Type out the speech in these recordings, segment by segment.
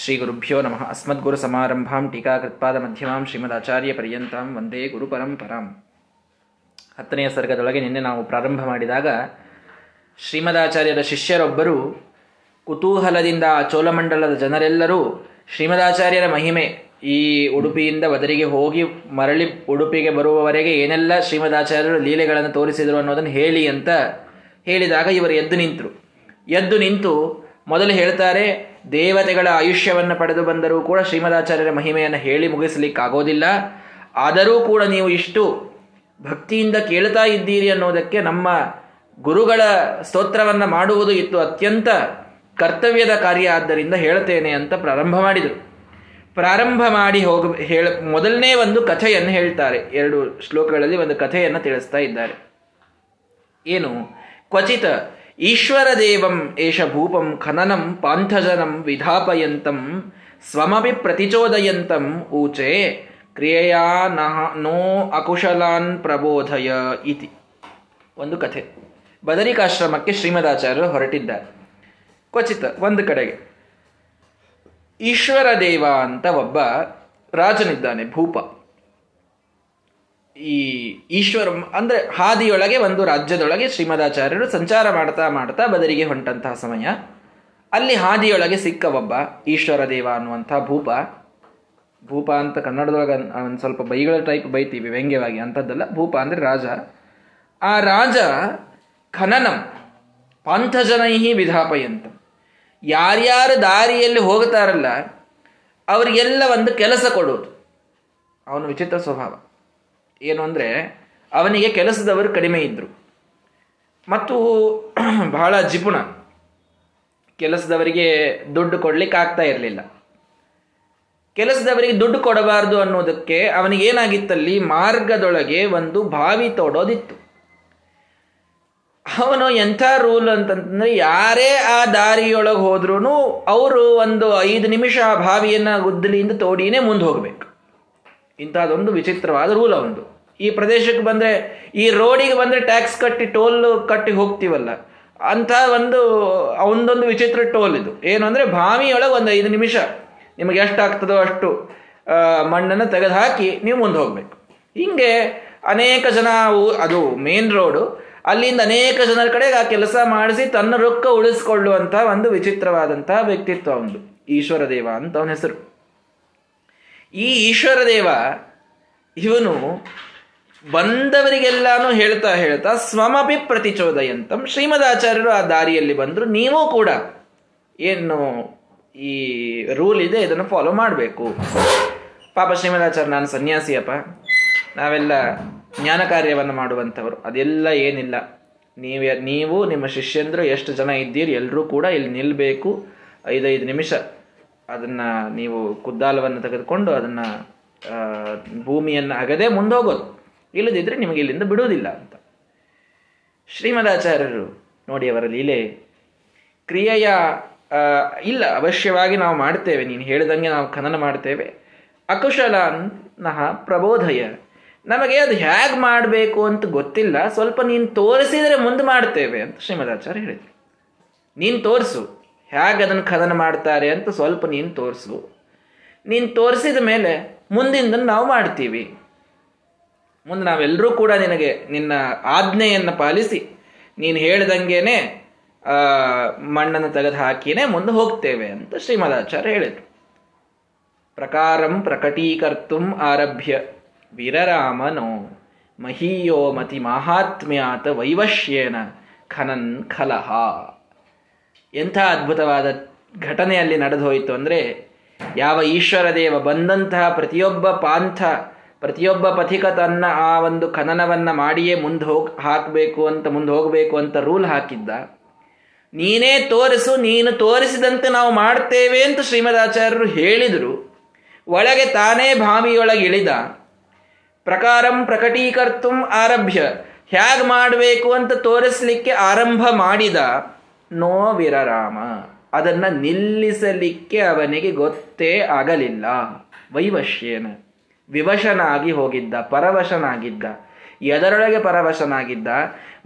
ಶ್ರೀ ಗುರುಭ್ಯೋ ನಮಃ ಅಸ್ಮದ್ಗುರು ಸಮಾರಂಭಾಂ ಟೀಕಾಕೃತ್ಪಾದ ಶ್ರೀಮದಾಚಾರ್ಯ ಪರ್ಯಂತಾಂ ವಂದೇ ಗುರು ಪರಂಪರಾಂ ಹತ್ತನೆಯ ಸರ್ಗದೊಳಗೆ ನಿನ್ನೆ ನಾವು ಪ್ರಾರಂಭ ಮಾಡಿದಾಗ ಶ್ರೀಮದಾಚಾರ್ಯರ ಶಿಷ್ಯರೊಬ್ಬರು ಕುತೂಹಲದಿಂದ ಆ ಚೋಳಮಂಡಲದ ಜನರೆಲ್ಲರೂ ಶ್ರೀಮದಾಚಾರ್ಯರ ಮಹಿಮೆ, ಈ ಉಡುಪಿಯಿಂದ ಬದರಿಗೆ ಹೋಗಿ ಮರಳಿ ಉಡುಪಿಗೆ ಬರುವವರೆಗೆ ಏನೆಲ್ಲ ಶ್ರೀಮದಾಚಾರ್ಯರು ಲೀಲೆಗಳನ್ನು ತೋರಿಸಿದರು ಅನ್ನೋದನ್ನು ಹೇಳಿ ಅಂತ ಹೇಳಿದಾಗ ಇವರು ಎದ್ದು ನಿಂತರು. ಎದ್ದು ನಿಂತು ಮೊದಲು ಹೇಳ್ತಾರೆ ದೇವತೆಗಳ ಆಯುಷ್ಯವನ್ನು ಪಡೆದು ಬಂದರೂ ಕೂಡ ಶ್ರೀಮದಾಚಾರ್ಯರ ಮಹಿಮೆಯನ್ನು ಹೇಳಿ ಮುಗಿಸಲಿಕ್ಕಾಗೋದಿಲ್ಲ. ಆದರೂ ಕೂಡ ನೀವು ಇಷ್ಟು ಭಕ್ತಿಯಿಂದ ಕೇಳ್ತಾ ಇದ್ದೀರಿ ಅನ್ನೋದಕ್ಕೆ ನಮ್ಮ ಗುರುಗಳ ಸ್ತೋತ್ರವನ್ನು ಮಾಡುವುದು ಇತ್ತು ಅತ್ಯಂತ ಕರ್ತವ್ಯದ ಕಾರ್ಯ ಆದ್ದರಿಂದ ಹೇಳ್ತೇನೆ ಅಂತ ಪ್ರಾರಂಭ ಮಾಡಿದರು. ಪ್ರಾರಂಭ ಮಾಡಿ ಹೋಗ ಹೇಳ ಮೊದಲನೇ ಒಂದು ಕಥೆಯನ್ನು ಹೇಳ್ತಾರೆ. ಎರಡು ಶ್ಲೋಕಗಳಲ್ಲಿ ಒಂದು ಕಥೆಯನ್ನು ತಿಳಿಸ್ತಾ ಇದ್ದಾರೆ. ಏನು? ಕ್ವಚಿತ ಈಶ್ವರ ದೇವಂ ಏಷ ಭೂಪಂ ಖನನಂ ಪಾಂಥಜನಂ ವಿಧಾಪಯಂತಂ ಸ್ವಮಪಿ ಪ್ರತಿಚೋದಯಂತಂ ಊಚೆ ಕ್ರಿಯೆಯಾ ನೋ ಅಕುಶಲಾನ್ ಪ್ರಬೋಧಯ ಇತಿ. ಒಂದು ಕಥೆ. ಬದರಿಕಾಶ್ರಮಕ್ಕೆ ಶ್ರೀಮದಾಚಾರ್ಯರು ಹೊರಟಿದ್ದಾರೆ. ಕ್ವಚಿತ ಒಂದು ಕಡೆಗೆ. ಈಶ್ವರ ದೇವ ಅಂತ ಒಬ್ಬ ರಾಜನಿದ್ದಾನೆ ಭೂಪ. ಈ ಈಶ್ವರ ಅಂದ್ರೆ ಹಾದಿಯೊಳಗೆ ಒಂದು ರಾಜ್ಯದೊಳಗೆ ಶ್ರೀಮದಾಚಾರ್ಯರು ಸಂಚಾರ ಮಾಡ್ತಾ ಮಾಡ್ತಾ ಬದರಿಗೆ ಹೊಂಟಂತಹ ಸಮಯ. ಅಲ್ಲಿ ಹಾದಿಯೊಳಗೆ ಸಿಕ್ಕ ಒಬ್ಬ ಈಶ್ವರ ದೇವ ಅನ್ನುವಂಥ ಭೂಪ. ಭೂಪ ಅಂತ ಕನ್ನಡದೊಳಗೆ ಒಂದು ಸ್ವಲ್ಪ ಬೈಗಳ ಟೈಪ್ ಬೈತೀವಿ ವ್ಯಂಗ್ಯವಾಗಿ, ಅಂಥದ್ದಲ್ಲ. ಭೂಪ ಅಂದ್ರೆ ರಾಜ. ಆ ರಾಜ ಖನನಂ, ಪಂಥಜನೈಹಿ ವಿಧಾಪಯಂತ. ಯಾರ್ಯಾರು ದಾರಿಯಲ್ಲಿ ಹೋಗ್ತಾರಲ್ಲ, ಅವರಿಗೆಲ್ಲ ಒಂದು ಕೆಲಸ ಕೊಡೋದು. ಅವನ ವಿಚಿತ್ರ ಸ್ವಭಾವ. ಏನು ಅಂದರೆ, ಅವನಿಗೆ ಕೆಲಸದವರು ಕಡಿಮೆ ಇದ್ದರು ಮತ್ತು ಬಹಳ ಜಿಪುಣ. ಕೆಲಸದವರಿಗೆ ದುಡ್ಡು ಕೊಡಲಿಕ್ಕೆ ಆಗ್ತಾ ಇರಲಿಲ್ಲ. ಕೆಲಸದವರಿಗೆ ದುಡ್ಡು ಕೊಡಬಾರ್ದು ಅನ್ನೋದಕ್ಕೆ ಅವನಿಗೇನಾಗಿತ್ತಲ್ಲಿ, ಮಾರ್ಗದೊಳಗೆ ಒಂದು ಬಾವಿ ತೋಡೋದಿತ್ತು. ಅವನು ಎಂಥ ರೂಲ್ ಅಂತಂತಂದ್ರೆ ಯಾರೇ ಆ ದಾರಿಯೊಳಗೆ ಹೋದ್ರೂ ಅವರು ಒಂದು ಐದು ನಿಮಿಷ ಆ ಬಾವಿಯನ್ನು ಗುದ್ದಲಿಯಿಂದ ತೋಡಿನೇ ಮುಂದೆ ಹೋಗ್ಬೇಕು. ಇಂಥದ್ದೊಂದು ವಿಚಿತ್ರವಾದ ರೂಲ್ ಒಂದು ಈ ಪ್ರದೇಶಕ್ಕೆ ಬಂದ್ರೆ, ಈ ರೋಡಿಗೆ ಬಂದ್ರೆ ಟ್ಯಾಕ್ಸ್ ಕಟ್ಟಿ ಟೋಲ್ ಕಟ್ಟಿ ಹೋಗ್ತೀವಲ್ಲ. ಅಂತ ಒಂದು ಅವನದೊಂದು ವಿಚಿತ್ರ ಟೋಲ್ ಇದು. ಏನು ಅಂದ್ರೆ ಬಾವಿಯೊಳಗೆ ಒಂದು ಐದು ನಿಮಿಷ ನಿಮಗೆ ಎಷ್ಟಾಗ್ತದೋ ಅಷ್ಟು ಮಣ್ಣನ್ನು ತೆಗೆದು ಹಾಕಿ ನೀವು ಮುಂದೆ ಹೋಗಬೇಕು. ಹಿಂಗೆ ಅನೇಕ ಜನ ಅದು ಮೇನ್ ರೋಡು ಅಲ್ಲಿಂದ ಅನೇಕ ಜನರ ಕಡೆಗೆ ಆ ಕೆಲಸ ಮಾಡಿಸಿ ತನ್ನ ರೊಕ್ಕ ಉಳಿಸ್ಕೊಳ್ಳುವಂಥ ಒಂದು ವಿಚಿತ್ರವಾದಂತಹ ವ್ಯಕ್ತಿತ್ವ ಒಂದು ಈಶ್ವರ ದೇವ ಅಂತ ಅವನ ಹೆಸರು. ಈ ಈಶ್ವರ ದೇವ ಇವನು ಬಂದವರಿಗೆಲ್ಲಾನು ಹೇಳ್ತಾ ಹೇಳ್ತಾ ಸ್ವಮಪಿ ಪ್ರತಿಚೋದಯಂತಂ. ಶ್ರೀಮದಾಚಾರ್ಯರು ಆ ದಾರಿಯಲ್ಲಿ ಬಂದರು. ನೀವು ಕೂಡ ಏನು ಈ ರೂಲ್ ಇದೆ, ಇದನ್ನು ಫಾಲೋ ಮಾಡಬೇಕು. ಪಾಪ ಶ್ರೀಮದಾಚಾರ್ಯ ನಾನು ಸನ್ಯಾಸಿಯಪ್ಪ. ನಾವೆಲ್ಲ ಜ್ಞಾನ ಕಾರ್ಯವನ್ನು ಮಾಡುವಂಥವ್ರು. ಅದೆಲ್ಲ ಏನಿಲ್ಲ. ನೀವು ನೀವು ನಿಮ್ಮ ಶಿಷ್ಯಂದರು ಎಷ್ಟು ಜನ ಇದ್ದೀರಿ ಎಲ್ಲರೂ ಕೂಡ ಇಲ್ಲಿ ನಿಲ್ಲಬೇಕು ಐದೈದು ನಿಮಿಷ. ಅದನ್ನು ನೀವು ಕುದ್ದಾಲವನ್ನು ತೆಗೆದುಕೊಂಡು ಅದನ್ನು ಭೂಮಿಯನ್ನು ಅಗದೆ ಮುಂದೋಗೋದು. ಇಲ್ಲದಿದ್ದರೆ ನಿಮಗೆ ಇಲ್ಲಿಂದ ಬಿಡುವುದಿಲ್ಲ ಅಂತ. ಶ್ರೀಮದಾಚಾರ್ಯರು ನೋಡಿ ಅವರ ಲೀಲೆ, ಕ್ರಿಯೆಯ ಇಲ್ಲ, ಅವಶ್ಯವಾಗಿ ನಾವು ಮಾಡ್ತೇವೆ, ನೀನು ಹೇಳಿದಂಗೆ ನಾವು ಖನನ ಮಾಡ್ತೇವೆ. ಅಕುಶಲಾನ್ ನಹ ಪ್ರಬೋಧಯ. ನಮಗೆ ಅದು ಹೇಗೆ ಮಾಡಬೇಕು ಅಂತ ಗೊತ್ತಿಲ್ಲ, ಸ್ವಲ್ಪ ನೀನು ತೋರಿಸಿದರೆ ಮುಂದೆ ಮಾಡ್ತೇವೆ ಅಂತ ಶ್ರೀಮದಾಚಾರ್ಯ ಹೇಳಿದರು. ನೀನು ತೋರಿಸು. ಹೇಗೆ ಅದನ್ನು ಖನನ ಮಾಡ್ತಾರೆ ಅಂತ ಸ್ವಲ್ಪ ನೀನು ತೋರಿಸು. ನೀನು ತೋರಿಸಿದ ಮೇಲೆ ಮುಂದಿಂದ ನಾವು ಮಾಡ್ತೀವಿ. ಮುಂದೆ ನಾವೆಲ್ಲರೂ ಕೂಡ ನಿನಗೆ ನಿನ್ನ ಆಜ್ಞೆಯನ್ನು ಪಾಲಿಸಿ, ನೀನು ಹೇಳ್ದಂಗೆನೆ ಮಣ್ಣನ್ನು ತೆಗೆದು ಹಾಕಿನೇ ಮುಂದೆ ಹೋಗ್ತೇವೆ ಅಂತ ಶ್ರೀಮದಾಚಾರ್ಯ ಹೇಳಿದರು. ಪ್ರಕಾರಂ ಪ್ರಕಟೀಕರ್ತು ಆರಭ್ಯ, ವೀರರಾಮನೋ ಮಹೀಯೋ ಮತಿ ಮಾಹಾತ್ಮ್ಯಾತ ವೈವಶ್ಯೇನ ಖನನ್ ಖಲಹ. ಎಂಥ ಅದ್ಭುತವಾದ ಘಟನೆಯಲ್ಲಿ ನಡೆದು ಹೋಯಿತು ಅಂದರೆ, ಯಾವ ಈಶ್ವರ ದೇವ ಬಂದಂತಹ ಪ್ರತಿಯೊಬ್ಬ ಪಾಂಥ, ಪ್ರತಿಯೊಬ್ಬ ಪಥಿಕ ತನ್ನ ಆ ಒಂದು ಖನನವನ್ನು ಮಾಡಿಯೇ ಮುಂದೆ ಹೋಗ್, ಹಾಕಬೇಕು ಅಂತ, ಮುಂದೆ ಹೋಗಬೇಕು ಅಂತ ರೂಲ್ ಹಾಕಿದ್ದ. ನೀನೇ ತೋರಿಸು, ನೀನು ತೋರಿಸಿದಂತೆ ನಾವು ಮಾಡ್ತೇವೆ ಅಂತ ಶ್ರೀಮದಾಚಾರ್ಯರು ಹೇಳಿದರು. ಒಳಗೆ ತಾನೇ ಭಾವಿಯೊಳಗೆ ಇಳಿದ. ಪ್ರಕಾರಂ ಪ್ರಕಟೀಕರ್ತು ಆರಭ್ಯ. ಹೇಗೆ ಮಾಡಬೇಕು ಅಂತ ತೋರಿಸ್ಲಿಕ್ಕೆ ಆರಂಭ ಮಾಡಿದ. ನೋ ವಿರರಾಮ ಅದನ್ನ ನಿಲ್ಲಿಸಲಿಕ್ಕೆ ಅವನಿಗೆ ಗೊತ್ತೇ ಆಗಲಿಲ್ಲ. ವೈವಶ್ಯೇನ. ವಿವಶನಾಗಿ ಹೋಗಿದ್ದ, ಪರವಶನಾಗಿದ್ದ, ಎದರೊಳಗೆ ಪರವಶನಾಗಿದ್ದ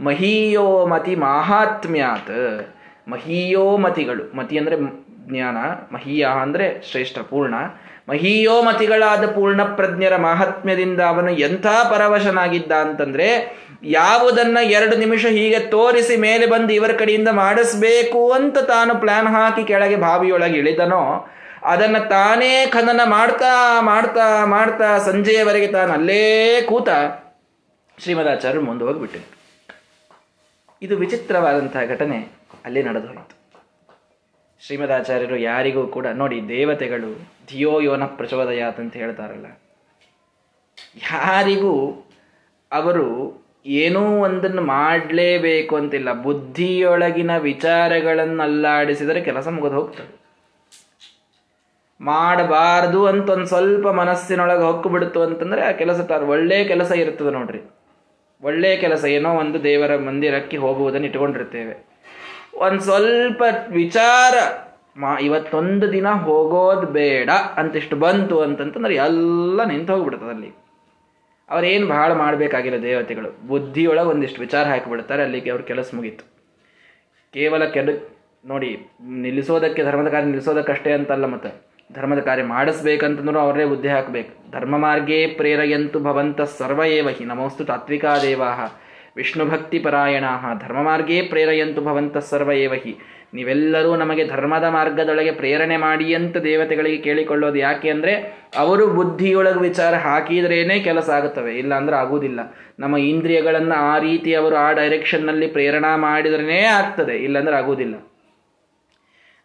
ಮಹಿಯೋಮತಿ ಮಾಹಾತ್ಮ್ಯಾತ್. ಮಹಿಯೋಮತಿಗಳು. ಮತಿ ಅಂದರೆ ಜ್ಞಾನ, ಮಹಿಯ ಅಂದರೆ ಶ್ರೇಷ್ಠ, ಪೂರ್ಣ. ಮಹೀಯೋಮತಿಗಳಾದ ಪೂರ್ಣಪ್ರಜ್ಞರ ಮಹಾತ್ಮ್ಯದಿಂದ ಅವನು ಎಂಥ ಪರವಶನಾಗಿದ್ದ ಅಂತಂದ್ರೆ ಯಾವುದನ್ನ ಎರಡು ನಿಮಿಷ ಹೀಗೆ ತೋರಿಸಿ ಮೇಲೆ ಬಂದು ಇವರ ಕಡೆಯಿಂದ ಮಾಡಿಸ್ಬೇಕು ಅಂತ ತಾನು ಪ್ಲಾನ್ ಹಾಕಿ ಕೆಳಗೆ ಬಾವಿಯೊಳಗೆ ಇಳಿದನೋ, ಅದನ್ನ ತಾನೇ ಖನನ ಮಾಡ್ತಾ ಮಾಡ್ತಾ ಮಾಡ್ತಾ ಸಂಜೆಯವರೆಗೆ ತಾನು ಅಲ್ಲೇ ಕೂತ ಶ್ರೀಮದಾಚಾರ್ಯರು ಮುಂದೆ ಹೋಗಿಬಿಟ್ಟೆ. ಇದು ವಿಚಿತ್ರವಾದಂತಹ ಘಟನೆ ಅಲ್ಲಿ ನಡೆದು ಹೋಯಿತು ಶ್ರೀಮದಾಚಾರ್ಯರು ಯಾರಿಗೂ ಕೂಡ ನೋಡಿ ದೇವತೆಗಳು ಧಿಯೋ ಯೋನ ಪ್ರಚೋದಯಾತ್ ಅಂತ ಹೇಳ್ತಾರಲ್ಲ. ಯಾರಿಗೂ ಅವರು ಏನೋ ಒಂದನ್ನು ಮಾಡಲೇಬೇಕು ಅಂತಿಲ್ಲ. ಬುದ್ಧಿಯೊಳಗಿನ ವಿಚಾರಗಳನ್ನು ಅಲ್ಲಾಡಿಸಿದರೆ ಕೆಲಸ ಮುಗಿದು ಹೋಗ್ತದೆ. ಮಾಡಬಾರ್ದು ಅಂತ ಒಂದು ಸ್ವಲ್ಪ ಮನಸ್ಸಿನೊಳಗೆ ಹೊಕ್ಕು ಅಂತಂದ್ರೆ ಆ ಕೆಲಸ ತರ ಒಳ್ಳೆ ಕೆಲಸ ಇರ್ತದೆ ನೋಡ್ರಿ. ಒಳ್ಳೆ ಕೆಲಸ ಏನೋ ಒಂದು ದೇವರ ಮಂದಿರಕ್ಕೆ ಹೋಗುವುದನ್ನು ಇಟ್ಕೊಂಡಿರ್ತೇವೆ ಒಂದು ಸ್ವಲ್ಪ ವಿಚಾರ ಮಾ, ಇವತ್ತೊಂದು ದಿನ ಹೋಗೋದು ಬೇಡ ಅಂತಿಷ್ಟು ಬಂತು ಅಂತಂತಂದ್ರೆ ಎಲ್ಲ ನಿಂತು ಹೋಗ್ಬಿಡ್ತದೆ ಅಲ್ಲಿ. ಅವ್ರೇನು ಭಾಳ ಮಾಡಬೇಕಾಗಿಲ್ಲ ದೇವತೆಗಳು. ಬುದ್ಧಿಯೊಳಗೆ ಒಂದಿಷ್ಟು ವಿಚಾರ ಹಾಕಿಬಿಡ್ತಾರೆ, ಅಲ್ಲಿಗೆ ಅವ್ರ ಕೆಲಸ ಮುಗೀತು. ಕೇವಲ ಕೆಲ ನೋಡಿ, ನಿಲ್ಲಿಸೋದಕ್ಕೆ ಧರ್ಮದ ಕಾರ್ಯ ನಿಲ್ಲಿಸೋದಕ್ಕಷ್ಟೇ ಅಂತಲ್ಲ ಮತ್ತೆ. ಧರ್ಮದ ಕಾರ್ಯ ಮಾಡಿಸ್ಬೇಕಂತಂದ್ರೂ ಅವರೇ ಬುದ್ಧಿ ಹಾಕಬೇಕು. ಧರ್ಮ ಮಾರ್ಗೇ ಪ್ರೇರಯಂತು ಭವಂತ ಸರ್ವಯೇವ ಹಿ, ನಮೋಸ್ತು ತಾತ್ವಿಕಾ ದೇವಾ ವಿಷ್ಣು ಭಕ್ತಿ ಪರಾಯಣ ಧರ್ಮ ಮಾರ್ಗೇ ಪ್ರೇರಯಂತು ಭವಂತ ಸರ್ವಯೇವ ಹಿ ನೀವೆಲ್ಲರೂ ನಮಗೆ ಧರ್ಮದ ಮಾರ್ಗದೊಳಗೆ ಪ್ರೇರಣೆ ಮಾಡಿ ಅಂತ ದೇವತೆಗಳಿಗೆ ಕೇಳಿಕೊಳ್ಳೋದು ಯಾಕೆ ಅಂದರೆ ಅವರು ಬುದ್ಧಿಯೊಳಗೆ ವಿಚಾರ ಹಾಕಿದ್ರೇನೆ ಕೆಲಸ ಆಗುತ್ತವೆ, ಇಲ್ಲ ಅಂದ್ರೆ ಆಗುವುದಿಲ್ಲ. ನಮ್ಮ ಇಂದ್ರಿಯಗಳನ್ನು ಆ ರೀತಿ ಅವರು ಆ ಡೈರೆಕ್ಷನ್ನಲ್ಲಿ ಪ್ರೇರಣಾ ಮಾಡಿದ್ರೇ ಆಗ್ತದೆ ಇಲ್ಲಾಂದ್ರೆ ಆಗುವುದಿಲ್ಲ.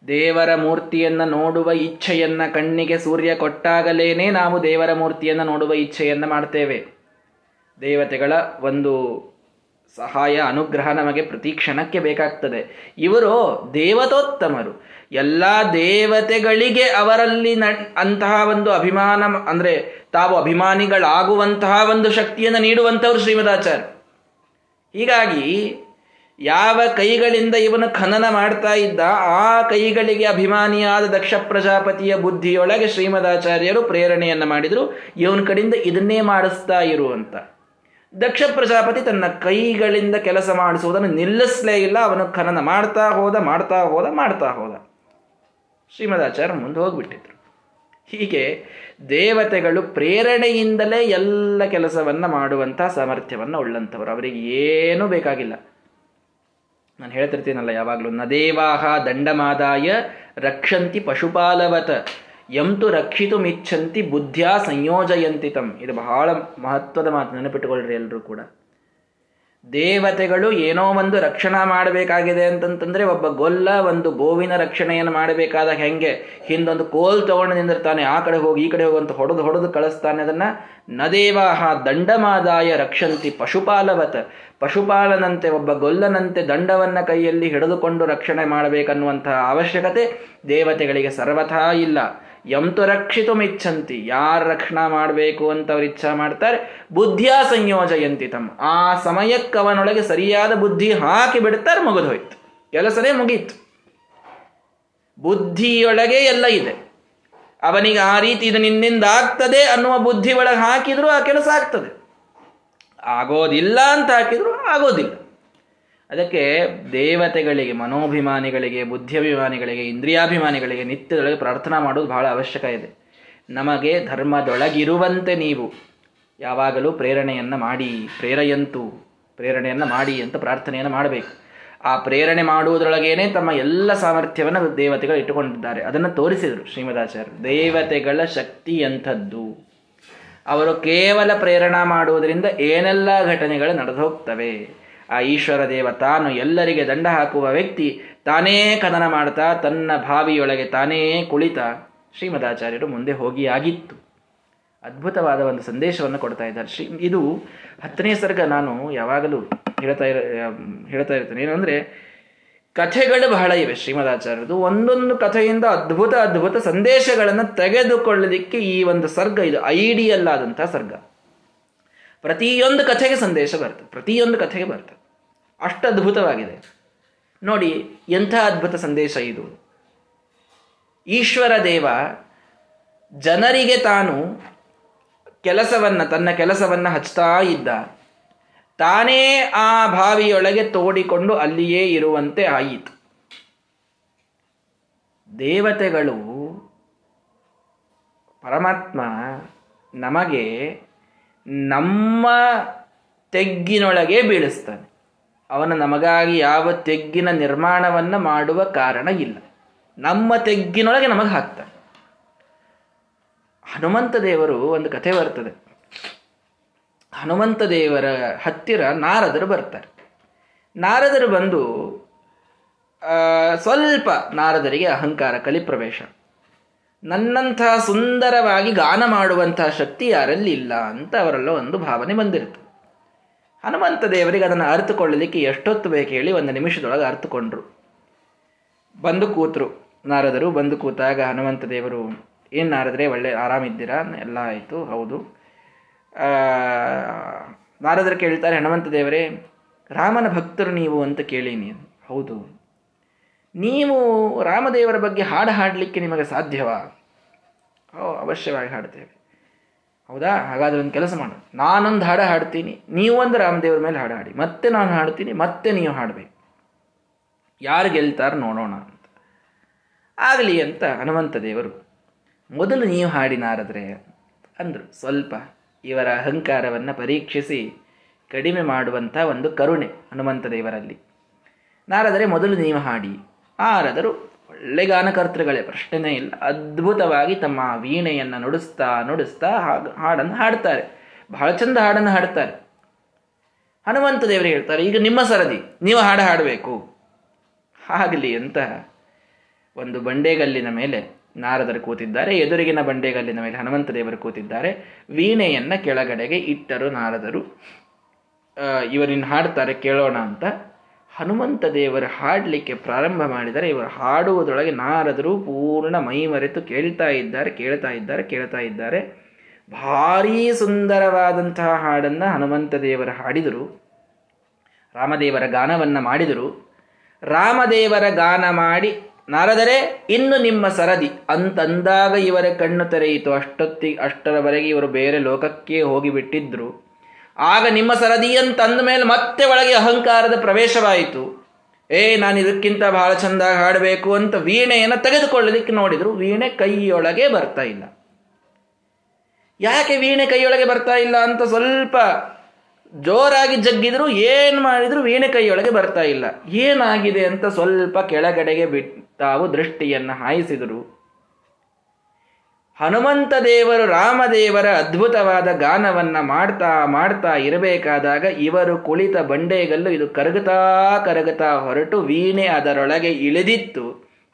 ದೇವರ ಮೂರ್ತಿಯನ್ನು ನೋಡುವ ಇಚ್ಛೆಯನ್ನ ಕಣ್ಣಿಗೆ ಸೂರ್ಯ ಕೊಟ್ಟಾಗಲೇನೆ ನಾವು ದೇವರ ಮೂರ್ತಿಯನ್ನು ನೋಡುವ ಇಚ್ಛೆಯನ್ನು ಮಾಡ್ತೇವೆ. ದೇವತೆಗಳ ಒಂದು ಸಹಾಯ, ಅನುಗ್ರಹ ನಮಗೆ ಪ್ರತಿ ಕ್ಷಣಕ್ಕೆ ಬೇಕಾಗ್ತದೆ. ಇವರು ದೇವತೋತ್ತಮರು. ಎಲ್ಲ ದೇವತೆಗಳಿಗೆ ಅವರಲ್ಲಿ ನ, ಅಂತಹ ಒಂದು ಅಭಿಮಾನ, ಅಂದರೆ ತಾವು ಅಭಿಮಾನಿಗಳಾಗುವಂತಹ ಒಂದು ಶಕ್ತಿಯನ್ನು ನೀಡುವಂಥವ್ರು ಶ್ರೀಮದಾಚಾರ್ಯ. ಹೀಗಾಗಿ ಯಾವ ಕೈಗಳಿಂದ ಇವನು ಖನನ ಮಾಡ್ತಾ ಇದ್ದ, ಆ ಕೈಗಳಿಗೆ ಅಭಿಮಾನಿಯಾದ ದಕ್ಷ ಪ್ರಜಾಪತಿಯ ಬುದ್ಧಿಯೊಳಗೆ ಶ್ರೀಮದಾಚಾರ್ಯರು ಪ್ರೇರಣೆಯನ್ನು ಮಾಡಿದರು. ಇವನ ಕಡೆಯಿಂದ ಇದನ್ನೇ ಮಾಡಿಸ್ತಾ ಇರು ಅಂತ. ದಕ್ಷ ಪ್ರಜಾಪತಿ ತನ್ನ ಕೈಗಳಿಂದ ಕೆಲಸ ಮಾಡಿಸುವುದನ್ನು ನಿಲ್ಲಿಸಲೇ ಇಲ್ಲ. ಅವನು ಖನನ ಮಾಡ್ತಾ ಹೋದ ಮಾಡ್ತಾ ಹೋದ ಮಾಡ್ತಾ ಹೋದ. ಶ್ರೀಮದಾಚಾರ್ಯ ಮುಂದೆ ಹೋಗ್ಬಿಟ್ಟಿದ್ರು. ಹೀಗೆ ದೇವತೆಗಳು ಪ್ರೇರಣೆಯಿಂದಲೇ ಎಲ್ಲ ಕೆಲಸವನ್ನ ಮಾಡುವಂಥ ಸಾಮರ್ಥ್ಯವನ್ನು ಉಳ್ಳಂಥವರು. ಅವರಿಗೆ ಏನೂ ಬೇಕಾಗಿಲ್ಲ. ನಾನು ಹೇಳ್ತಿರ್ತೀನಲ್ಲ ಯಾವಾಗಲೂ, ನದೇವಾಹ ದಂಡಮಾದಾಯ ರಕ್ಷಂತಿ ಪಶುಪಾಲವತ. ಎಂತು ರಕ್ಷಿತು ಮಿಚ್ಛಂತಿ ಬುದ್ಧಿಯ ಸಂಯೋಜಯಂತಿ ತಮ್ ಇದು ಬಹಳ ಮಹತ್ವದ ಮಾತು ನೆನಪಿಟ್ಟುಕೊಳ್ಳ್ರಿ ಎಲ್ಲರೂ ಕೂಡ. ದೇವತೆಗಳು ಏನೋ ಒಂದು ರಕ್ಷಣಾ ಮಾಡಬೇಕಾಗಿದೆ ಅಂತಂತಂದ್ರೆ ಒಬ್ಬ ಗೊಲ್ಲ ಒಂದು ಗೋವಿನ ರಕ್ಷಣೆಯನ್ನು ಮಾಡಬೇಕಾದ ಹೆಂಗೆ? ಹಿಂದೊಂದು ಕೋಲ್ ತಗೊಂಡು ನಿಂದಿರ್ತಾನೆ, ಆ ಕಡೆ ಹೋಗಿ, ಈ ಕಡೆ ಹೋಗುವಂತ ಹೊಡೆದು ಹೊಡೆದು ಕಳಿಸ್ತಾನೆ ಅದನ್ನ. ನದೇವಾಹ ದಂಡಮಾದಾಯ ರಕ್ಷಂತಿ ಪಶುಪಾಲವತ. ಪಶುಪಾಲನಂತೆ ಒಬ್ಬ ಗೊಲ್ಲನಂತೆ ದಂಡವನ್ನ ಕೈಯಲ್ಲಿ ಹಿಡಿದುಕೊಂಡು ರಕ್ಷಣೆ ಮಾಡಬೇಕನ್ನುವಂತಹ ಅವಶ್ಯಕತೆ ದೇವತೆಗಳಿಗೆ ಸರ್ವಥಾ ಇಲ್ಲ. ಎಂತು ರಕ್ಷಿತು ಮಿಚ್ಛಂತಿ ಯಾರು ರಕ್ಷಣಾ ಮಾಡಬೇಕು ಅಂತ ಅವ್ರು ಇಚ್ಛಾ ಮಾಡ್ತಾರೆ, ಬುದ್ಧಿಯ ಸಂಯೋಜಯಂತಿ ತಮ್ಮ ಆ ಸಮಯಕ್ಕೆ ಅವನೊಳಗೆ ಸರಿಯಾದ ಬುದ್ಧಿ ಹಾಕಿ ಬಿಡ್ತಾರೆ, ಮುಗಿದು ಹೋಯ್ತು. ಕೆಲಸನೇ ಮುಗೀತು. ಬುದ್ಧಿಯೊಳಗೆ ಎಲ್ಲ ಇದೆ. ಅವನಿಗೆ ಆ ರೀತಿ ಇದು ನಿನ್ನಿಂದ ಆಗ್ತದೆ ಅನ್ನುವ ಬುದ್ಧಿ ಒಳಗೆ ಹಾಕಿದ್ರು ಆ ಕೆಲಸ ಆಗ್ತದೆ. ಆಗೋದಿಲ್ಲ ಅಂತ ಹಾಕಿದ್ರು ಆಗೋದಿಲ್ಲ. ಅದಕ್ಕೆ ದೇವತೆಗಳಿಗೆ, ಮನೋಭಿಮಾನಿಗಳಿಗೆ ಬುದ್ಧಿಯಭಿಮಾನಿಗಳಿಗೆ ಇಂದ್ರಿಯಾಭಿಮಾನಿಗಳಿಗೆ, ನಿತ್ಯದೊಳಗೆ ಪ್ರಾರ್ಥನಾ ಮಾಡೋದು ಬಹಳ ಅವಶ್ಯಕ ಇದೆ. ನಮಗೆ ಧರ್ಮದೊಳಗಿರುವಂತೆ ನೀವು ಯಾವಾಗಲೂ ಪ್ರೇರಣೆಯನ್ನು ಮಾಡಿ, ಪ್ರೇರೆಯಂತು, ಪ್ರೇರಣೆಯನ್ನು ಮಾಡಿ ಅಂತ ಪ್ರಾರ್ಥನೆಯನ್ನು ಮಾಡಬೇಕು. ಆ ಪ್ರೇರಣೆ ಮಾಡುವುದರೊಳಗೇನೆ ತಮ್ಮ ಎಲ್ಲ ಸಾಮರ್ಥ್ಯವನ್ನು ದೇವತೆಗಳು ಇಟ್ಟುಕೊಂಡಿದ್ದಾರೆ. ಅದನ್ನು ತೋರಿಸಿದರು ಶ್ರೀಮದಾಚಾರ್ಯ ದೇವತೆಗಳ ಶಕ್ತಿ ಎಂಥದ್ದು? ಅವರು ಕೇವಲ ಪ್ರೇರಣಾ ಮಾಡುವುದರಿಂದ ಏನೆಲ್ಲ ಘಟನೆಗಳು ನಡೆದು ಹೋಗ್ತವೆ ಆ ಈಶ್ವರ ದೇವ ತಾನು ಎಲ್ಲರಿಗೆ ದಂಡ ಹಾಕುವ ವ್ಯಕ್ತಿ ತಾನೇ ಕದನ ಮಾಡ್ತಾ ತನ್ನ ಭಾವಿಯೊಳಗೆ ತಾನೇ ಕುಳಿತ. ಶ್ರೀಮದಾಚಾರ್ಯರು ಮುಂದೆ ಹೋಗಿ ಆಗಿತ್ತು. ಅದ್ಭುತವಾದ ಒಂದು ಸಂದೇಶವನ್ನು ಕೊಡ್ತಾ ಇದ್ದಾರೆ. ಶ್ರೀ, ಇದು ಹತ್ತನೇ ಸರ್ಗ ನಾನು ಯಾವಾಗಲೂ ಹೇಳ್ತಾ ಇರ, ಹೇಳ್ತಾ ಇರ್ತೇನೆ. ಏನಂದ್ರೆ, ಕಥೆಗಳು ಬಹಳ ಇವೆ ಶ್ರೀಮದಾಚಾರ್ಯರದು. ಒಂದೊಂದು ಕಥೆಯಿಂದ ಅದ್ಭುತ ಅದ್ಭುತ ಸಂದೇಶಗಳನ್ನು ತೆಗೆದುಕೊಳ್ಳಲಿಕ್ಕೆ ಈ ಒಂದು ಸರ್ಗ, ಇದು ಐಡಿಯಲ್ ಸರ್ಗ. ಪ್ರತಿಯೊಂದು ಕಥೆಗೆ ಸಂದೇಶ ಬರ್ತದೆ ಪ್ರತಿಯೊಂದು ಕಥೆಗೆ ಬರ್ತದೆ ಅಷ್ಟು ಅದ್ಭುತವಾಗಿದೆ. ನೋಡಿ, ಎಂಥ ಅದ್ಭುತ ಸಂದೇಶ ಇದು. ಈಶ್ವರ ದೇವ ಜನರಿಗೆ ತಾನು ಕೆಲಸವನ್ನು, ತನ್ನ ಕೆಲಸವನ್ನು ಹಚ್ತಾ ಇದ್ದ. ತಾನೇ ಆ ಬಾವಿಯೊಳಗೆ ತೋಡಿಕೊಂಡು ಅಲ್ಲಿಯೇ ಇರುವಂತೆ ಆಯಿತು. ದೇವತೆಗಳು ಪರಮಾತ್ಮ ನಮಗೆ ನಮ್ಮ ತೆಗ್ಗಿನೊಳಗೆ ಬೀಳಿಸ್ತಾನೆ. ಅವನು ನಮಗಾಗಿ ಯಾವ ತೆಗ್ಗಿನ ನಿರ್ಮಾಣವನ್ನು ಮಾಡುವ ಕಾರಣ ಇಲ್ಲ. ನಮ್ಮ ತೆಗ್ಗಿನೊಳಗೆ ನಮಗೆ ಹಾಕ್ತಾನೆ. ಹನುಮಂತ ದೇವರು ಒಂದು ಕಥೆ ಬರ್ತದೆ. ಹನುಮಂತ ದೇವರ ಹತ್ತಿರ ನಾರದರು ಬರ್ತಾರೆ. ನಾರದರು ಬಂದು ಸ್ವಲ್ಪ ನಾರದರಿಗೆ ಅಹಂಕಾರ ಕಲಿಪ್ರವೇಶ ನನ್ನಂತಹ ಸುಂದರವಾಗಿ ಗಾನ ಮಾಡುವಂತಹ ಶಕ್ತಿ ಯಾರಲ್ಲಿ ಇಲ್ಲ ಅಂತ ಅವರೆಲ್ಲ ಒಂದು ಭಾವನೆ ಬಂದಿರುತ್ತೆ. ಹನುಮಂತ ದೇವರಿಗೆ ಅದನ್ನು ಅರ್ಥಕೊಳ್ಳಲಿಕ್ಕೆ ಎಷ್ಟೊತ್ತು ಬೇಕು ಹೇಳಿ ಒಂದು ನಿಮಿಷದೊಳಗೆ ಅರ್ಥಕೊಂಡ್ರು ಬಂದು ಕೂತರು. ನಾರದರು ಬಂದು ಕೂತಾಗ ಹನುಮಂತ ದೇವರು, ಏನು ನಾರದ್ರೆ, ಒಳ್ಳೆ ಆರಾಮಿದ್ದೀರಾ? ಎಲ್ಲ ಆಯಿತು, ಹೌದು. ನಾರದರು ಕೇಳ್ತಾರೆ, ಹನುಮಂತ ದೇವರೇ, ರಾಮನ ಭಕ್ತರು ನೀವು ಅಂತ ಕೇಳೀನಿ. ಹೌದು. ನೀವು ರಾಮದೇವರ ಬಗ್ಗೆ ಹಾಡು ಹಾಡಲಿಕ್ಕೆ ನಿಮಗೆ ಸಾಧ್ಯವಾ? ಅವಶ್ಯವಾಗಿ ಹಾಡ್ತೇವೆ ಹೌದಾ? ಹಾಗಾದ್ರೆ ಒಂದು ಕೆಲಸ ಮಾಡು ನಾನೊಂದು ಹಾಡು ಹಾಡ್ತೀನಿ. ನೀವೊಂದು ರಾಮದೇವರ ಮೇಲೆ ಹಾಡು ಹಾಡಿ. ಮತ್ತೆ ನಾನು ಹಾಡ್ತೀನಿ, ಮತ್ತೆ ನೀವು ಹಾಡಬೇಕು. ಯಾರು ಗೆಲ್ತಾರೆ ನೋಡೋಣ ಅಂತ. ಆಗಲಿ ಅಂತ ಹನುಮಂತ ದೇವರು. ಮೊದಲು ನೀವು ಹಾಡಿನಾರದ್ರೆ ಅಂದರು. ಸ್ವಲ್ಪ ಇವರ ಅಹಂಕಾರವನ್ನು ಪರೀಕ್ಷಿಸಿ ಕಡಿಮೆ ಮಾಡುವಂಥ ಒಂದು ಕರುಣೆ ಹನುಮಂತ ದೇವರಲ್ಲಿ. ನಾರದರೆ ಮೊದಲು ನೀವು ಹಾಡಿ. ಆರದರು ಒಳ್ಳೆ ಗಾನಕರ್ತೃಗಳೇ, ಪ್ರಶ್ನೆನೇ ಇಲ್ಲ. ಅದ್ಭುತವಾಗಿ ತಮ್ಮ ವೀಣೆಯನ್ನು ನುಡಿಸ್ತಾ ನುಡಿಸ್ತಾ ಹಾಡನ್ನು ಹಾಡ್ತಾರೆ. ಬಹಳ ಚಂದ ಹಾಡನ್ನು ಹಾಡ್ತಾರೆ. ಹನುಮಂತ ದೇವರು ಹೇಳ್ತಾರೆ, ಈಗ ನಿಮ್ಮ ಸರದಿ, ನೀವು ಹಾಡು ಹಾಡಬೇಕು. ಆಗಲಿ ಅಂತ ಒಂದು ಬಂಡೆಗಲ್ಲಿನ ಮೇಲೆ ನಾರದರು ಕೂತಿದ್ದಾರೆ. ಎದುರಿಗಿನ ಬಂಡೆಗಲ್ಲಿನ ಮೇಲೆ ಹನುಮಂತ ದೇವರು ಕೂತಿದ್ದಾರೆ. ವೀಣೆಯನ್ನು ಕೆಳಗಡೆಗೆ ಇಟ್ಟರು ನಾರದರು. ಇವರಿನ್ನು ಹಾಡ್ತಾರೆ, ಕೇಳೋಣ ಅಂತ. ಹನುಮಂತ ದೇವರು ಹಾಡಲಿಕ್ಕೆ ಪ್ರಾರಂಭ ಮಾಡಿದರೆ ಇವರು ಹಾಡುವುದರೊಳಗೆ ನಾರದರು ಪೂರ್ಣ ಮೈ ಮರೆತು ಕೇಳ್ತಾ ಇದ್ದಾರೆ ಕೇಳ್ತಾ ಇದ್ದಾರೆ ಕೇಳ್ತಾ ಇದ್ದಾರೆ. ಭಾರೀ ಸುಂದರವಾದಂತಹ ಹಾಡನ್ನು ಹನುಮಂತ ದೇವರು ಹಾಡಿದರು. ರಾಮದೇವರ ಗಾನವನ್ನು ಮಾಡಿದರು. ರಾಮದೇವರ ಗಾನ ಮಾಡಿ, ನಾರದರೆ, ಇನ್ನು ನಿಮ್ಮ ಸರದಿ. ಅಂತಂದಾಗ ಇವರ ಕಣ್ಣು ತೆರೆಯಿತು. ಅಷ್ಟೊತ್ತಿ, ಅಷ್ಟರವರೆಗೆ ಇವರು ಬೇರೆ ಲೋಕಕ್ಕೆ ಹೋಗಿಬಿಟ್ಟಿದ್ರು. ಆಗ ನಿಮ್ಮ ಸರದಿಯನ್ನು ತಂದ ಮೇಲೆ ಮತ್ತೆ ಒಳಗೆ ಅಹಂಕಾರದ ಪ್ರವೇಶವಾಯಿತು. ಏ, ನಾನು ಇದಕ್ಕಿಂತ ಬಹಳ ಚೆಂದಾಗಿ ಹಾಡಬೇಕು ಅಂತ ವೀಣೆಯನ್ನು ತೆಗೆದುಕೊಳ್ಳಲಿಕ್ಕೆ ನೋಡಿದ್ರು. ವೀಣೆ ಕೈಯೊಳಗೆ ಬರ್ತಾ ಇಲ್ಲ. ಯಾಕೆ ವೀಣೆ ಕೈಯೊಳಗೆ ಬರ್ತಾ ಇಲ್ಲ ಅಂತ ಸ್ವಲ್ಪ ಜೋರಾಗಿ ಜಗ್ಗಿದ್ರು. ಏನು ಮಾಡಿದ್ರು? ವೀಣೆ ಕೈಯೊಳಗೆ ಬರ್ತಾ ಇಲ್ಲ. ಏನಾಗಿದೆ ಅಂತ ಸ್ವಲ್ಪ ಕೆಳಗಡೆಗೆ ಬಿಟ್ಟು ತಾವು ದೃಷ್ಟಿಯನ್ನು ಹಾಯಿಸಿದರು. ಹನುಮಂತ ದೇವರು ರಾಮದೇವರ ಅದ್ಭುತವಾದ ಗಾನವನ್ನ ಮಾಡ್ತಾ ಮಾಡ್ತಾ ಇರಬೇಕಾದಾಗ ಇವರು ಕುಳಿತ ಬಂಡೆಗಲ್ಲು ಇದು ಕರಗುತ್ತಾ ಕರಗುತ್ತಾ ಹೊರಟು ವೀಣೆ ಅದರೊಳಗೆ ಇಳಿದಿತ್ತು.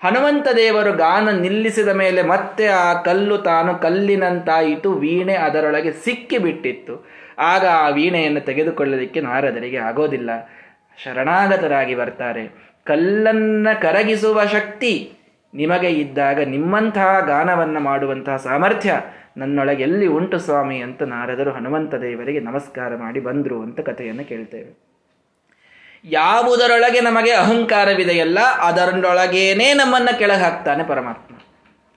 ಹನುಮಂತ ದೇವರು ಗಾನ ನಿಲ್ಲಿಸಿದ ಮೇಲೆ ಮತ್ತೆ ಆ ಕಲ್ಲು ತಾನು ಕಲ್ಲಿನಂತಾಯಿತು, ವೀಣೆ ಅದರೊಳಗೆ ಸಿಕ್ಕಿಬಿಟ್ಟಿತ್ತು ಆಗ ಆ ವೀಣೆಯನ್ನು ತೆಗೆದುಕೊಳ್ಳಲಿಕ್ಕೆ ನಾರದರಿಗೆ ಆಗೋದಿಲ್ಲ. ಶರಣಾಗತರಾಗಿ ಬರ್ತಾರೆ. ಕಲ್ಲನ್ನ ಕರಗಿಸುವ ಶಕ್ತಿ ನಿಮಗೆ ಇದ್ದಾಗ ನಿಮ್ಮಂತಹ ಗಾನವನ್ನು ಮಾಡುವಂತಹ ಸಾಮರ್ಥ್ಯ ನನ್ನೊಳಗೆ ಎಲ್ಲಿ ಉಂಟು ಸ್ವಾಮಿ ಅಂತ ನಾರದರು ಹನುಮಂತ ದೇವರಿಗೆ ನಮಸ್ಕಾರ ಮಾಡಿ ಬಂದರು ಅಂತ ಕಥೆಯನ್ನು ಕೇಳ್ತೇವೆ. ಯಾವುದರೊಳಗೆ ನಮಗೆ ಅಹಂಕಾರವಿದೆಯಲ್ಲ ಅದರೊಳಗೇನೆ ನಮ್ಮನ್ನು ಕೆಳಗೆ ಹಾಕ್ತಾನೆ ಪರಮಾತ್ಮ.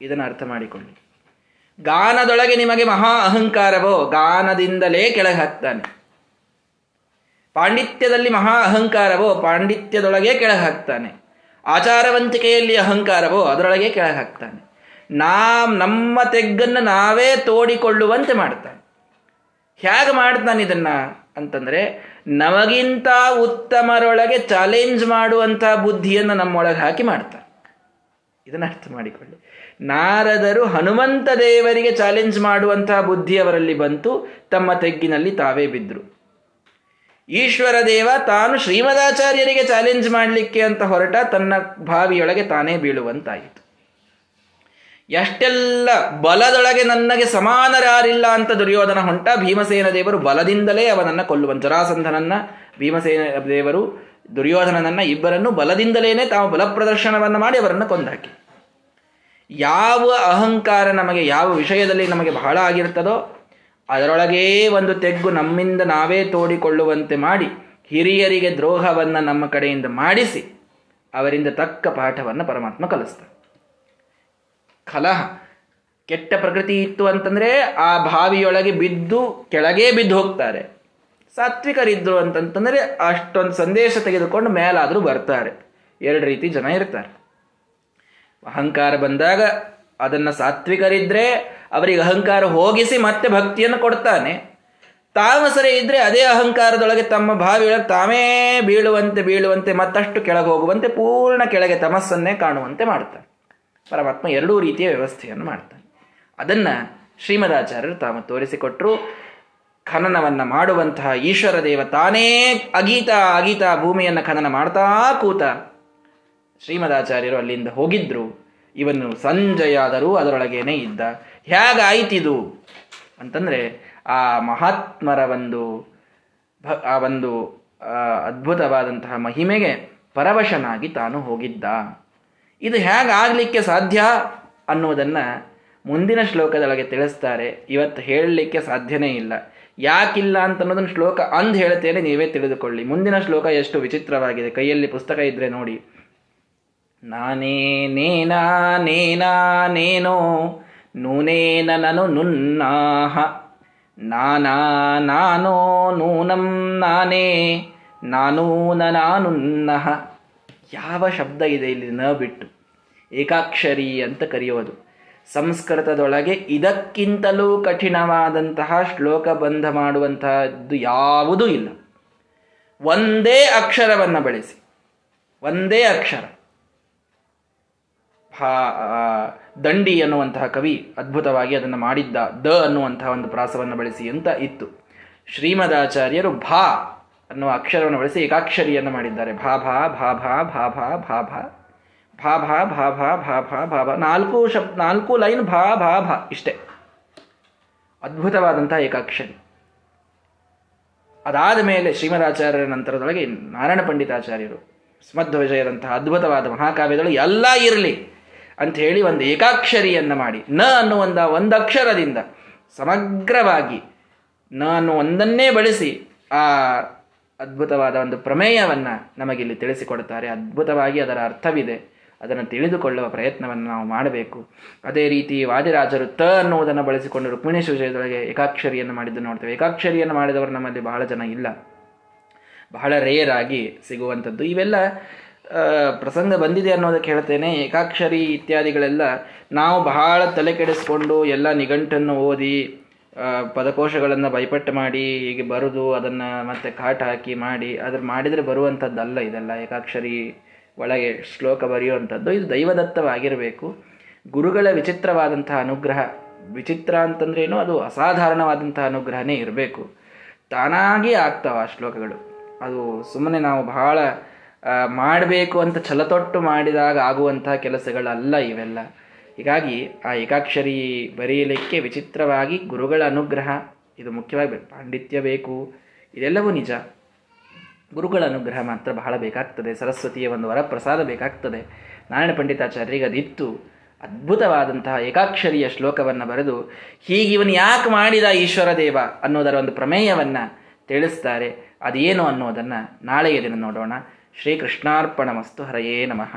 ಇದನ್ನು ಅರ್ಥ ಮಾಡಿಕೊಳ್ಳಿ. ಗಾನದೊಳಗೆ ನಿಮಗೆ ಮಹಾ ಅಹಂಕಾರವೋ ಗಾನದಿಂದಲೇ ಕೆಳಗೆ ಹಾಕ್ತಾನೆ ಪಾಂಡಿತ್ಯದಲ್ಲಿ ಮಹಾ ಅಹಂಕಾರವೋ ಪಾಂಡಿತ್ಯದೊಳಗೆ ಕೆಳಗೆ ಹಾಕ್ತಾನೆ ಆಚಾರವಂತಿಕೆಯಲ್ಲಿ ಅಹಂಕಾರವೋ ಅದರೊಳಗೆ ಕೆಳಗೆ ಹಾಕ್ತಾನೆ ನಾ ನಮ್ಮ ತೆಗ್ಗನ್ನು ನಾವೇ ತೋಡಿಕೊಳ್ಳುವಂತೆ ಮಾಡ್ತಾನೆ. ಹೇಗೆ ಮಾಡ್ತಾನೆ ಇದನ್ನ ಅಂತಂದ್ರೆ ನಮಗಿಂತ ಉತ್ತಮರೊಳಗೆ ಚಾಲೆಂಜ್ ಮಾಡುವಂಥ ಬುದ್ಧಿಯನ್ನು ನಮ್ಮೊಳಗೆ ಹಾಕಿ ಮಾಡ್ತಾನೆ. ಇದನ್ನ ಅರ್ಥ ಮಾಡಿಕೊಳ್ಳಿ. ನಾರದರು ಹನುಮಂತ ದೇವರಿಗೆ ಚಾಲೆಂಜ್ ಮಾಡುವಂತಹ ಬುದ್ಧಿ ಅವರಲ್ಲಿ ಬಂತು, ತಮ್ಮ ತೆಗ್ಗಿನಲ್ಲಿ ತಾವೇ ಬಿದ್ದರು ಈಶ್ವರ ದೇವ ತಾನು ಶ್ರೀಮದಾಚಾರ್ಯರಿಗೆ ಚಾಲೆಂಜ್ ಮಾಡಲಿಕ್ಕೆ ಅಂತ ಹೊರಟ ತನ್ನ ಭಾವಿಯೊಳಗೆ ತಾನೇ ಬೀಳುವಂತಾಯಿತು. ಎಷ್ಟೆಲ್ಲ ಬಲದೊಳಗೆ ನನಗೆ ಸಮಾನರಾರಿಲ್ಲ ಅಂತ ದುರ್ಯೋಧನ ಹೊಂಟ ಭೀಮಸೇನ ದೇವರು ಬಲದಿಂದಲೇ ಅವನನ್ನ ಕೊಲ್ಲುವ ಜರಾಸಂಧನನ್ನ, ಭೀಮಸೇನ ದೇವರು ದುರ್ಯೋಧನನನ್ನ ಇಬ್ಬರನ್ನು ಬಲದಿಂದಲೇನೆ ತಾವು ಬಲ ಪ್ರದರ್ಶನವನ್ನು ಮಾಡಿ ಅವರನ್ನು ಕೊಂದಾಕಿ. ಯಾವ ಅಹಂಕಾರ ನಮಗೆ, ಯಾವ ವಿಷಯದಲ್ಲಿ ನಮಗೆ ಬಹಳ ಆಗಿರ್ತದೋ ಅದರೊಳಗೇ ಒಂದು ತೆಗ್ಗು ನಮ್ಮಿಂದ ನಾವೇ ತೋಡಿಕೊಳ್ಳುವಂತೆ ಮಾಡಿ ಹಿರಿಯರಿಗೆ ದ್ರೋಹವನ್ನು ನಮ್ಮ ಕಡೆಯಿಂದ ಮಾಡಿಸಿ ಅವರಿಂದ ತಕ್ಕ ಪಾಠವನ್ನು ಪರಮಾತ್ಮ ಕಲಿಸ್ತಾರೆ ಕಲಹ, ಕೆಟ್ಟ ಪ್ರಕೃತಿ ಇತ್ತು ಅಂತಂದರೆ ಆ ಬಾವಿಯೊಳಗೆ ಬಿದ್ದು ಕೆಳಗೆ ಬಿದ್ದು ಹೋಗ್ತಾರೆ. ಸಾತ್ವಿಕರಿದ್ರು ಅಂತಂತಂದರೆ ಅಷ್ಟೊಂದು ಸಂದೇಶ ತೆಗೆದುಕೊಂಡು ಮೇಲಾದರೂ ಬರ್ತಾರೆ. ಎರಡು ರೀತಿ ಜನ ಇರ್ತಾರೆ. ಅಹಂಕಾರ ಬಂದಾಗ ಅದನ್ನು ಸಾತ್ವಿಕರಿದ್ರೆ ಅವರಿಗೆ ಅಹಂಕಾರ ಹೋಗಿಸಿ ಮತ್ತೆ ಭಕ್ತಿಯನ್ನು ಕೊಡ್ತಾನೆ. ತಾಮಸರೇ ಇದ್ರೆ ಅದೇ ಅಹಂಕಾರದೊಳಗೆ ತಮ್ಮ ಭಾವಿಗಳ ತಾವೇ ಬೀಳುವಂತೆ ಬೀಳುವಂತೆ ಮತ್ತಷ್ಟು ಕೆಳಗೆ ಹೋಗುವಂತೆ ಪೂರ್ಣ ಕೆಳಗೆ ತಮಸ್ಸನ್ನೇ ಕಾಣುವಂತೆ ಮಾಡ್ತಾನೆ. ಪರಮಾತ್ಮ ಎರಡೂ ರೀತಿಯ ವ್ಯವಸ್ಥೆಯನ್ನು ಮಾಡ್ತಾನೆ. ಅದನ್ನ ಶ್ರೀಮದಾಚಾರ್ಯರು ತಾವು ತೋರಿಸಿಕೊಟ್ರು. ಖನನವನ್ನು ಮಾಡುವಂತಹ ಈಶ್ವರ ದೇವ ತಾನೇ ಅಗೀತ ಅಗೀತ ಭೂಮಿಯನ್ನು ಖನನ ಮಾಡ್ತಾ ಕೂತ. ಶ್ರೀಮದಾಚಾರ್ಯರು ಅಲ್ಲಿಂದ ಹೋಗಿದ್ರು. ಇವನು ಸಂಜಯಾದರೂ ಅದರೊಳಗೇನೆ ಇದ್ದ. ಹೇಗಾಯ್ತಿದು? ಅಂತಂದರೆ ಆ ಮಹಾತ್ಮರ ಒಂದು ಆ ಒಂದು ಅದ್ಭುತವಾದಂತಹ ಮಹಿಮೆಗೆ ಪರವಶನಾಗಿ ತಾನು ಹೋಗಿದ್ದ. ಇದು ಹೇಗಾಗಲಿಕ್ಕೆ ಸಾಧ್ಯ ಅನ್ನೋದನ್ನು ಮುಂದಿನ ಶ್ಲೋಕದೊಳಗೆ ತಿಳಿಸ್ತಾರೆ. ಇವತ್ತು ಹೇಳಲಿಕ್ಕೆ ಸಾಧ್ಯನೇ ಇಲ್ಲ. ಯಾಕಿಲ್ಲ ಅಂತ ಅನ್ನೋದನ್ನು ಶ್ಲೋಕ ಅಂದ್ ಹೇಳ್ತೇನೆ ನೀವೇ ತಿಳಿದುಕೊಳ್ಳಿ. ಮುಂದಿನ ಶ್ಲೋಕ ಎಷ್ಟು ವಿಚಿತ್ರವಾಗಿದೆ. ಕೈಯಲ್ಲಿ ಪುಸ್ತಕ ಇದ್ರೆ ನೋಡಿ. ನಾನೇ ನೇನಾ ನೇನಾ, ನೇನೋ ನೂನೇನ ನನು ನುನ್ನಾಹ. ನಾನಾ ನಾನೋ ನೂನಂ ನಾನೇ, ನಾನೂನ ನಾನುನ್ನಹ ಯಾವ ಶಬ್ದ ಇದೆ ಇಲ್ಲಿ ನ ಬಿಟ್ಟು? ಏಕಾಕ್ಷರಿ ಅಂತ ಕರೆಯೋದು. ಸಂಸ್ಕೃತದೊಳಗೆ ಇದಕ್ಕಿಂತಲೂ ಕಠಿಣವಾದಂತಹ ಶ್ಲೋಕ ಬಂಧ ಮಾಡುವಂತಹದ್ದು ಯಾವುದೂ ಇಲ್ಲ. ಒಂದೇ ಅಕ್ಷರವನ್ನು ಬಳಸಿ. ಒಂದೇ ಅಕ್ಷರ. ದಂಡಿ ಅನ್ನುವಂತಹ ಕವಿ ಅದ್ಭುತವಾಗಿ ಅದನ್ನು ಮಾಡಿದ್ದ ದ ಅನ್ನುವಂತಹ ಒಂದು ಪ್ರಾಸವನ್ನು ಬಳಸಿ ಅಂತ ಇತ್ತು ಶ್ರೀಮದಾಚಾರ್ಯರು ಭಾ ಅನ್ನುವ ಅಕ್ಷರವನ್ನು ಬಳಸಿ ಏಕಾಕ್ಷರಿಯನ್ನು ಮಾಡಿದ್ದಾರೆ ಭಾ ಭಾ ಭಾ ಭಾ ಭಾ ಭಾ ಭಾ ಭಾ ಭಾ ಭಾ ಭಾ ಭಾ ಭಾ ಭಾ ಭಾ ಭಾ ನಾಲ್ಕು ಶಬ್ ನಾಲ್ಕು ಲೈನ್ ಭಾ ಭಾ ಭಾ ಇಷ್ಟೇ ಅದ್ಭುತವಾದಂತಹ ಏಕಾಕ್ಷರಿ ಅದಾದ ಮೇಲೆ ಶ್ರೀಮದಾಚಾರ್ಯರ ನಂತರದೊಳಗೆ ನಾರಾಯಣ ಪಂಡಿತಾಚಾರ್ಯರು ಸ್ಮಧ್ವಜಯರಂತಹ ಅದ್ಭುತವಾದ ಮಹಾಕಾವ್ಯಗಳು ಎಲ್ಲ ಇರಲಿ ಅಂತ ಹೇಳಿ ಒಂದು ಏಕಾಕ್ಷರಿಯನ್ನು ಮಾಡಿ. ನ ಅನ್ನುವಂಥ ಒಂದು ಅಕ್ಷರದಿಂದ ಸಮಗ್ರವಾಗಿ ನ ಅನ್ನೋ ಒಂದನ್ನೇ ಬಳಸಿ ಆ ಅದ್ಭುತವಾದ ಒಂದು ಪ್ರಮೇಯವನ್ನು ನಮಗಿಲ್ಲಿ ತಿಳಿಸಿಕೊಡುತ್ತಾರೆ. ಅದ್ಭುತವಾಗಿ ಅದರ ಅರ್ಥವಿದೆ. ಅದನ್ನು ತಿಳಿದುಕೊಳ್ಳುವ ಪ್ರಯತ್ನವನ್ನು ನಾವು ಮಾಡಬೇಕು. ಅದೇ ರೀತಿ ವಾದಿರಾಜರು ತ ಅನ್ನುವುದನ್ನು ಬಳಸಿಕೊಂಡು ರುಕ್ಮಿಣೇಶ ವಿಷಯದೊಳಗೆ ಏಕಾಕ್ಷರಿಯನ್ನು ಮಾಡಿದ್ದು ನೋಡ್ತೇವೆ. ಏಕಾಕ್ಷರಿಯನ್ನು ಮಾಡಿದವರು ನಮ್ಮಲ್ಲಿ ಬಹಳ ಜನ ಇಲ್ಲ. ಬಹಳ ರೇರ್ ಆಗಿ ಸಿಗುವಂಥದ್ದು. ಇವೆಲ್ಲ ಪ್ರಸಂಗ ಬಂದಿದೆ ಅನ್ನೋದಕ್ಕೆ ಹೇಳ್ತೇನೆ. ಏಕಾಕ್ಷರಿ ಇತ್ಯಾದಿಗಳೆಲ್ಲ ನಾವು ಬಹಳ ತಲೆ ಕೆಡಿಸ್ಕೊಂಡು ಎಲ್ಲ ನಿಘಂಟನ್ನು ಓದಿ ಪದಕೋಶಗಳನ್ನು ಬೈಪಟ್ಟು ಮಾಡಿ, ಹೀಗೆ ಬರೆದು ಅದನ್ನು ಮತ್ತೆ ಕಾಟ ಹಾಕಿ ಮಾಡಿ ಅದ್ರ ಮಾಡಿದರೆ ಬರುವಂಥದ್ದಲ್ಲ ಇದೆಲ್ಲ. ಏಕಾಕ್ಷರಿ ಒಳಗೆ ಶ್ಲೋಕ ಬರೆಯುವಂಥದ್ದು ಇದು ದೈವದತ್ತವಾಗಿರಬೇಕು. ಗುರುಗಳ ವಿಚಿತ್ರವಾದಂತಹ ಅನುಗ್ರಹ, ವಿಚಿತ್ರ ಅಂತಂದ್ರೇನು ಅದು ಅಸಾಧಾರಣವಾದಂತಹ ಅನುಗ್ರಹನೇ ಇರಬೇಕು. ತಾನಾಗಿ ಆಗ್ತಾವ ಆ ಶ್ಲೋಕಗಳು. ಅದು ಸುಮ್ಮನೆ ನಾವು ಬಹಳ ಮಾಡಬೇಕು ಅಂತ ಛಲತೊಟ್ಟು ಮಾಡಿದಾಗ ಆಗುವಂತಹ ಕೆಲಸಗಳಲ್ಲ ಇವೆಲ್ಲ. ಹೀಗಾಗಿ ಆ ಏಕಾಕ್ಷರಿ ಬರೆಯಲಿಕ್ಕೆ ವಿಚಿತ್ರವಾಗಿ ಗುರುಗಳ ಅನುಗ್ರಹ, ಇದು ಮುಖ್ಯವಾಗಿ ಪಾಂಡಿತ್ಯ ಬೇಕು, ಇದೆಲ್ಲವೂ ನಿಜ. ಗುರುಗಳ ಅನುಗ್ರಹ ಮಾತ್ರ ಬಹಳ ಬೇಕಾಗ್ತದೆ, ಸರಸ್ವತಿಯ ಒಂದು ವರಪ್ರಸಾದ ಬೇಕಾಗ್ತದೆ. ನಾರಾಯಣ ಪಂಡಿತಾಚಾರ್ಯರಿಗೆ ಅದಿತ್ತು ಅದ್ಭುತವಾದಂತಹ ಏಕಾಕ್ಷರಿಯ ಶ್ಲೋಕವನ್ನು ಬರೆದು ಹೀಗೆ ಇವನು ಯಾಕೆ ಮಾಡಿದ ಈಶ್ವರ ದೇವ ಅನ್ನೋದರ ಒಂದು ಪ್ರಮೇಯವನ್ನು ತಿಳಿಸ್ತಾರೆ. ಅದೇನು ಅನ್ನೋದನ್ನು ನಾಳೆಯ ದಿನ ನೋಡೋಣ. ಶ್ರೀಕೃಷ್ಣಾರ್ಪಣಮಸ್ತು ಹರಯೇ ನಮಃ.